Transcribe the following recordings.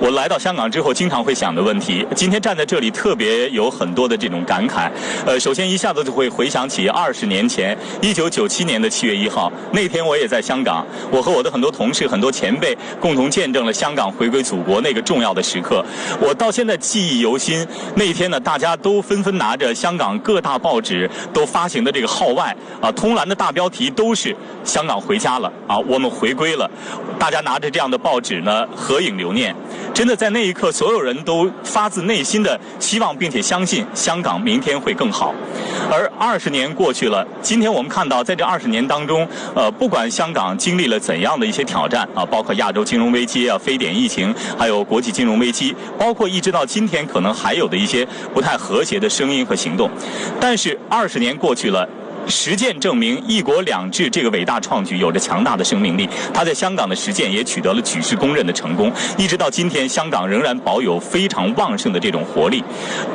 我来到香港之后经常会想的问题。今天站在这里，特别有很多的这种感慨。呃，首先一下子就会回想起二十年前，一九九七年的七月一号，那天我也在香港，我和我的很多同事、很多前辈共同见证了香港回归祖国那个重要的时刻。我到现在记忆犹新。那天呢，大家都纷纷拿着香港各大报纸都发行的这个号外啊，通栏的大标题都是“香港回家了”啊，我们回归了。大家拿着这样的报纸呢，合影留念。真的在那一刻，所有人都发自内心的希望，并且相信香港明天会更好。而二十年过去了，今天我们看到，在这二十年当中，呃，不管香港经历了怎样的一些挑战啊，包括亚洲金融危机啊、非典疫情，还有国际金融危机，包括一直到今天可能还有的一些不太和谐的声音和行动，但是二十年过去了。实践证明，一国两制这个伟大创举有着强大的生命力。它在香港的实践也取得了举世公认的成功。一直到今天，香港仍然保有非常旺盛的这种活力。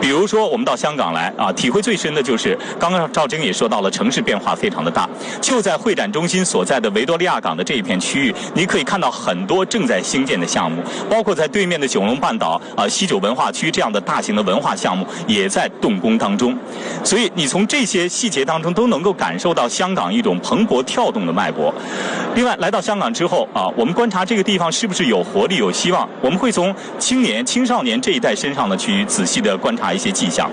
比如说，我们到香港来啊，体会最深的就是刚刚赵征也说到了，城市变化非常的大。就在会展中心所在的维多利亚港的这一片区域，你可以看到很多正在兴建的项目，包括在对面的九龙半岛啊西九文化区这样的大型的文化项目也在动工当中。所以，你从这些细节当中都能。能够感受到香港一种蓬勃跳动的脉搏。另外，来到香港之后啊，我们观察这个地方是不是有活力、有希望。我们会从青年、青少年这一代身上呢，去仔细的观察一些迹象。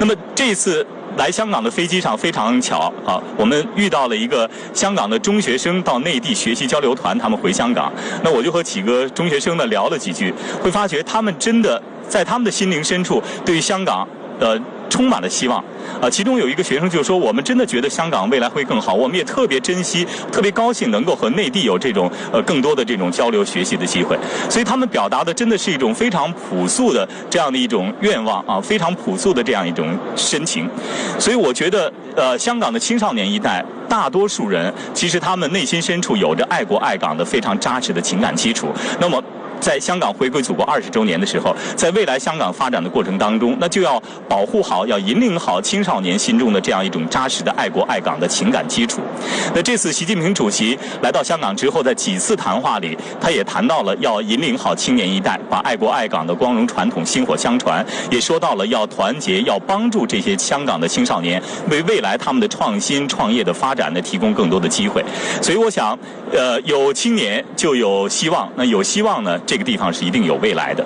那么这次来香港的飞机上非常巧啊，我们遇到了一个香港的中学生到内地学习交流团，他们回香港。那我就和几个中学生呢聊了几句，会发觉他们真的在他们的心灵深处，对香港呃。充满了希望，啊，其中有一个学生就说：“我们真的觉得香港未来会更好，我们也特别珍惜、特别高兴能够和内地有这种呃更多的这种交流学习的机会。”所以他们表达的真的是一种非常朴素的这样的一种愿望啊，非常朴素的这样一种深情。所以我觉得，呃，香港的青少年一代大多数人其实他们内心深处有着爱国爱港的非常扎实的情感基础。那么。在香港回归祖国二十周年的时候，在未来香港发展的过程当中，那就要保护好、要引领好青少年心中的这样一种扎实的爱国爱港的情感基础。那这次习近平主席来到香港之后，在几次谈话里，他也谈到了要引领好青年一代，把爱国爱港的光荣传统薪火相传，也说到了要团结、要帮助这些香港的青少年，为未来他们的创新创业的发展呢提供更多的机会。所以，我想，呃，有青年就有希望，那有希望呢？这个地方是一定有未来的。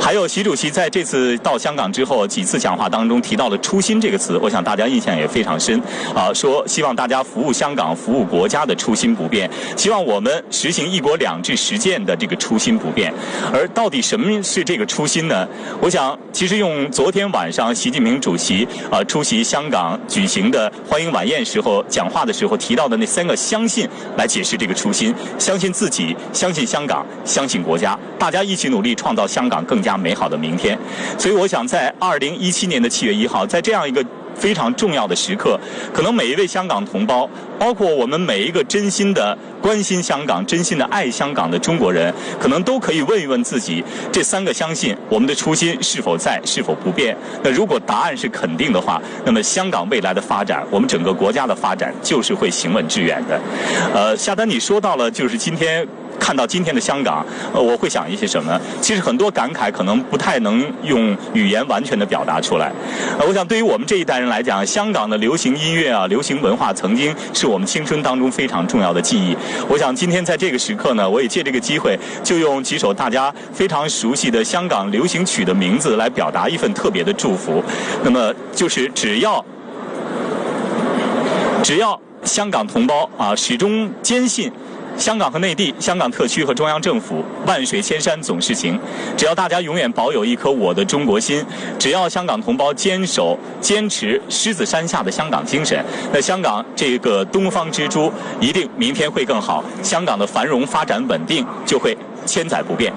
还有习主席在这次到香港之后几次讲话当中提到了“初心”这个词，我想大家印象也非常深。啊，说希望大家服务香港、服务国家的初心不变，希望我们实行“一国两制”实践的这个初心不变。而到底什么是这个初心呢？我想，其实用昨天晚上习近平主席啊出席香港举行的欢迎晚宴时候讲话的时候提到的那三个“相信”来解释这个初心：相信自己，相信香港，相信国家。大家一起努力，创造香港更加美好的明天。所以，我想在二零一七年的七月一号，在这样一个非常重要的时刻，可能每一位香港同胞，包括我们每一个真心的关心香港、真心的爱香港的中国人，可能都可以问一问自己：这三个相信，我们的初心是否在，是否不变？那如果答案是肯定的话，那么香港未来的发展，我们整个国家的发展，就是会行稳致远的。呃，夏丹，你说到了，就是今天。看到今天的香港，呃，我会想一些什么？其实很多感慨可能不太能用语言完全的表达出来。呃，我想对于我们这一代人来讲，香港的流行音乐啊、流行文化曾经是我们青春当中非常重要的记忆。我想今天在这个时刻呢，我也借这个机会，就用几首大家非常熟悉的香港流行曲的名字来表达一份特别的祝福。那么就是只要，只要香港同胞啊始终坚信。香港和内地、香港特区和中央政府，万水千山总是情。只要大家永远保有一颗我的中国心，只要香港同胞坚守、坚持狮子山下的香港精神，那香港这个东方之珠一定明天会更好。香港的繁荣发展稳定就会千载不变。